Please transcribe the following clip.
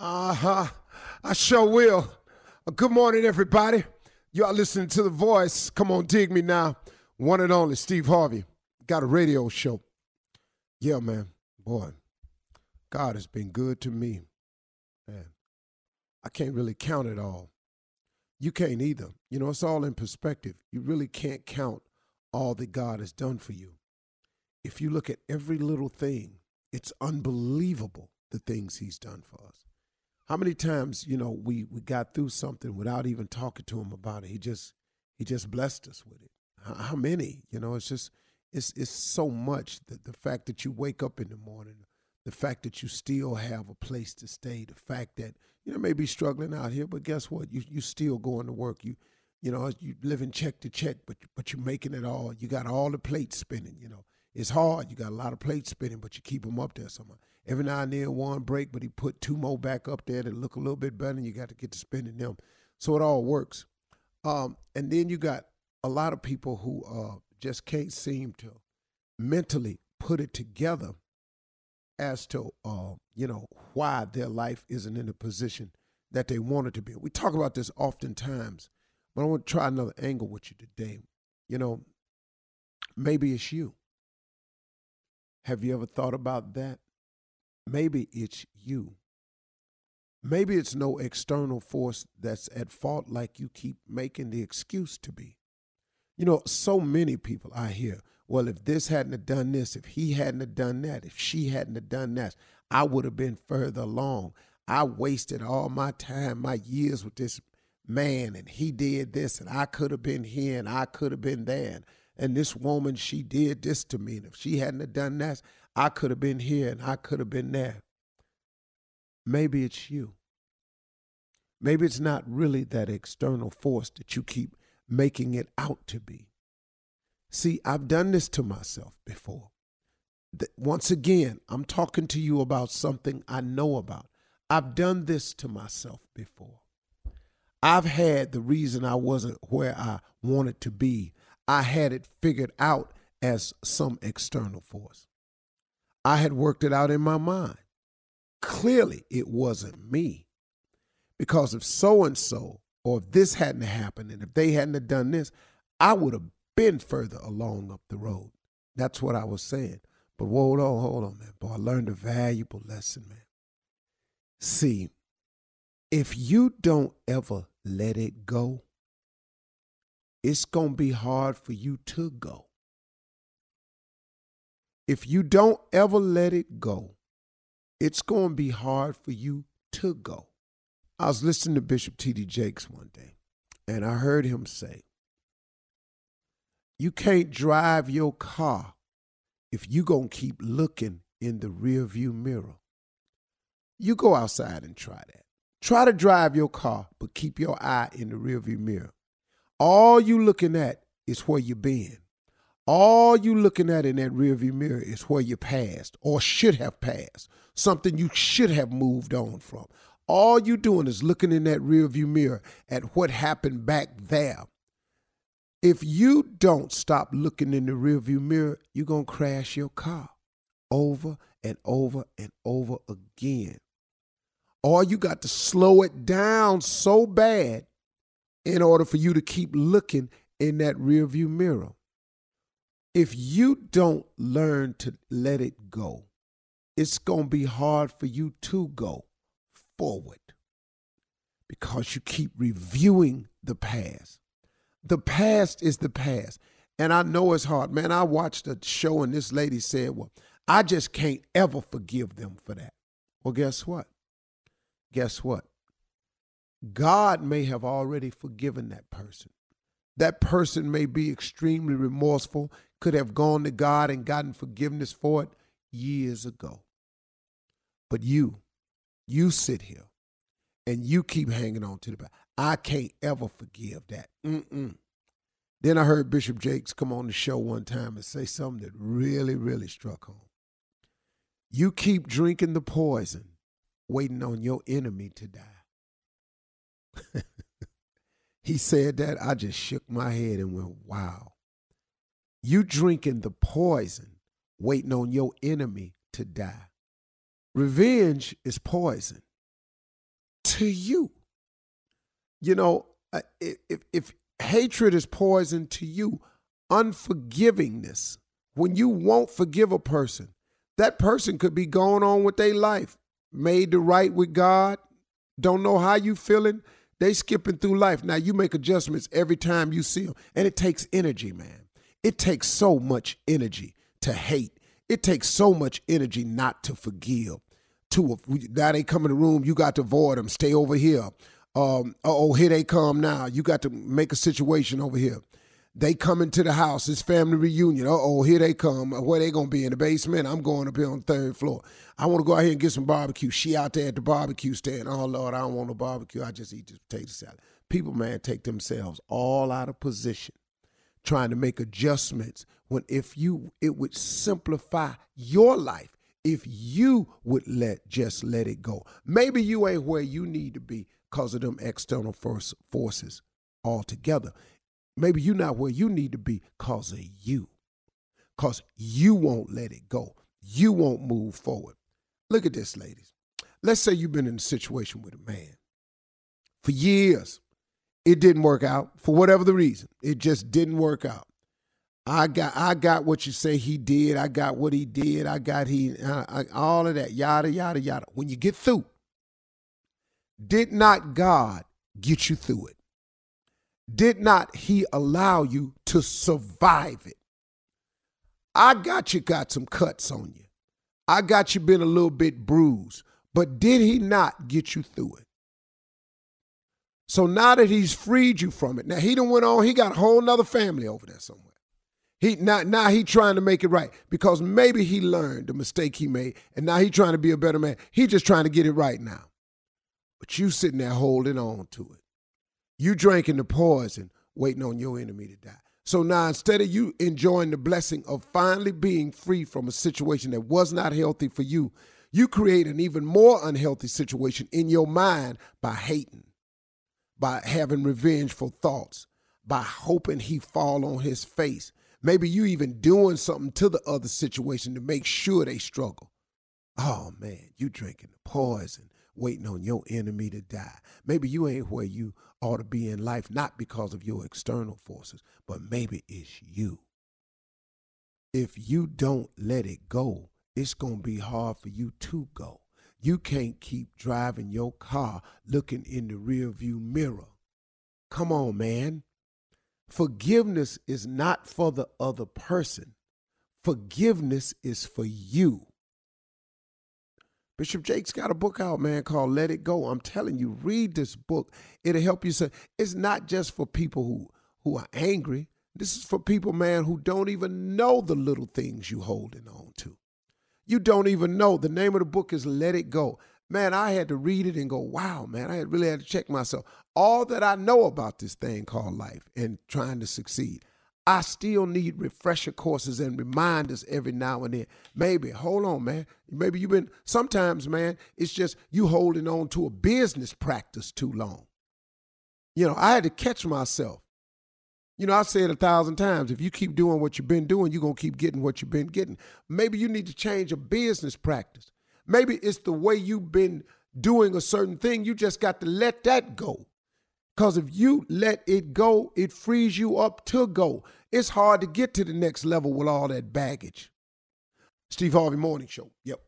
Uh huh. I sure will. Uh, good morning, everybody. You are listening to The Voice. Come on, dig me now. One and only Steve Harvey. Got a radio show. Yeah, man. Boy, God has been good to me. Man, I can't really count it all. You can't either. You know, it's all in perspective. You really can't count all that God has done for you. If you look at every little thing, it's unbelievable the things He's done for us. How many times, you know, we, we got through something without even talking to him about it? He just he just blessed us with it. How, how many? You know, it's just it's it's so much that the fact that you wake up in the morning, the fact that you still have a place to stay, the fact that you know maybe struggling out here, but guess what? You you still going to work. You you know you living check to check, but but you're making it all. You got all the plates spinning. You know it's hard. You got a lot of plates spinning, but you keep them up there somehow. Every now and then one break, but he put two more back up there that look a little bit better, and you got to get to spinning them. So it all works. Um, and then you got a lot of people who uh, just can't seem to mentally put it together as to uh, you know why their life isn't in the position that they want it to be. We talk about this oftentimes, but I want to try another angle with you today. You know, maybe it's you. Have you ever thought about that? Maybe it's you. Maybe it's no external force that's at fault like you keep making the excuse to be. You know, so many people I hear, well, if this hadn't have done this, if he hadn't have done that, if she hadn't have done that, I would have been further along. I wasted all my time, my years with this man, and he did this, and I could have been here, and I could have been there. And this woman, she did this to me. And if she hadn't have done that, I could have been here and I could have been there. Maybe it's you. Maybe it's not really that external force that you keep making it out to be. See, I've done this to myself before. Once again, I'm talking to you about something I know about. I've done this to myself before. I've had the reason I wasn't where I wanted to be. I had it figured out as some external force. I had worked it out in my mind. Clearly, it wasn't me. Because if so and so, or if this hadn't happened, and if they hadn't done this, I would have been further along up the road. That's what I was saying. But hold on, hold on, man. Boy, I learned a valuable lesson, man. See, if you don't ever let it go, it's going to be hard for you to go if you don't ever let it go, it's going to be hard for you to go. I was listening to Bishop T.D. Jakes one day, and I heard him say, You can't drive your car if you going to keep looking in the rearview mirror. You go outside and try that. Try to drive your car, but keep your eye in the rearview mirror. All you looking at is where you been. All you looking at in that rearview mirror is where you passed or should have passed, something you should have moved on from. All you doing is looking in that rearview mirror at what happened back there. If you don't stop looking in the rearview mirror, you're going to crash your car over and over and over again. Or you got to slow it down so bad in order for you to keep looking in that rearview mirror if you don't learn to let it go, it's going to be hard for you to go forward because you keep reviewing the past. The past is the past. And I know it's hard. Man, I watched a show and this lady said, Well, I just can't ever forgive them for that. Well, guess what? Guess what? God may have already forgiven that person. That person may be extremely remorseful could have gone to God and gotten forgiveness for it years ago. But you, you sit here and you keep hanging on to the past. I can't ever forgive that. Mm-mm. Then I heard Bishop Jakes come on the show one time and say something that really, really struck home. You keep drinking the poison, waiting on your enemy to die. he said that. I just shook my head and went, wow. You drinking the poison, waiting on your enemy to die. Revenge is poison. to you. You know, uh, if, if hatred is poison to you, unforgivingness, when you won't forgive a person, that person could be going on with their life, made to right with God, don't know how you feeling. They skipping through life. Now you make adjustments every time you see them, and it takes energy, man. It takes so much energy to hate. It takes so much energy not to forgive. To now they come in the room, you got to avoid them. Stay over here. Um, oh, here they come now. You got to make a situation over here. They come into the house. It's family reunion. oh, here they come. Uh, where they gonna be in the basement? I'm going up here on the third floor. I want to go out here and get some barbecue. She out there at the barbecue stand. Oh Lord, I don't want no barbecue. I just eat this potato salad. People, man, take themselves all out of position, trying to make adjustments. When if you, it would simplify your life if you would let just let it go. Maybe you ain't where you need to be because of them external forces altogether. Maybe you're not where you need to be because of you. Because you won't let it go. You won't move forward. Look at this, ladies. Let's say you've been in a situation with a man for years. It didn't work out for whatever the reason. It just didn't work out. I got I got what you say he did. I got what he did. I got he uh, I, all of that yada yada yada. When you get through, did not God get you through it? Did not he allow you to survive it? I got you got some cuts on you. I got you been a little bit bruised, but did he not get you through it? So now that he's freed you from it, now he done went on, he got a whole nother family over there somewhere. He now now he trying to make it right because maybe he learned the mistake he made, and now he trying to be a better man. He just trying to get it right now. But you sitting there holding on to it. You drinking the poison, waiting on your enemy to die. So now instead of you enjoying the blessing of finally being free from a situation that was not healthy for you, you create an even more unhealthy situation in your mind by hating, by having revengeful thoughts, by hoping he fall on his face. Maybe you even doing something to the other situation to make sure they struggle. Oh man, you drinking the poison, waiting on your enemy to die. Maybe you ain't where you ought to be in life, not because of your external forces, but maybe it's you. If you don't let it go, it's going to be hard for you to go. You can't keep driving your car looking in the rearview mirror. Come on, man. Forgiveness is not for the other person. Forgiveness is for you. Bishop Jakes got a book out, man, called Let It Go. I'm telling you, read this book. It'll help you. Say it's not just for people who who are angry. This is for people, man, who don't even know the little things you holding on to. You don't even know. The name of the book is Let It Go. Man, I had to read it and go, wow, man, I really had to check myself. All that I know about this thing called life and trying to succeed. I still need refresher courses and reminders every now and then. Maybe, hold on, man. Maybe you've been, sometimes, man, it's just you holding on to a business practice too long. You know, I had to catch myself. You know, I've said a thousand times if you keep doing what you've been doing, you're going to keep getting what you've been getting. Maybe you need to change a business practice. Maybe it's the way you've been doing a certain thing. You just got to let that go. Because if you let it go, it frees you up to go. It's hard to get to the next level with all that baggage. Steve Harvey Morning Show. Yep.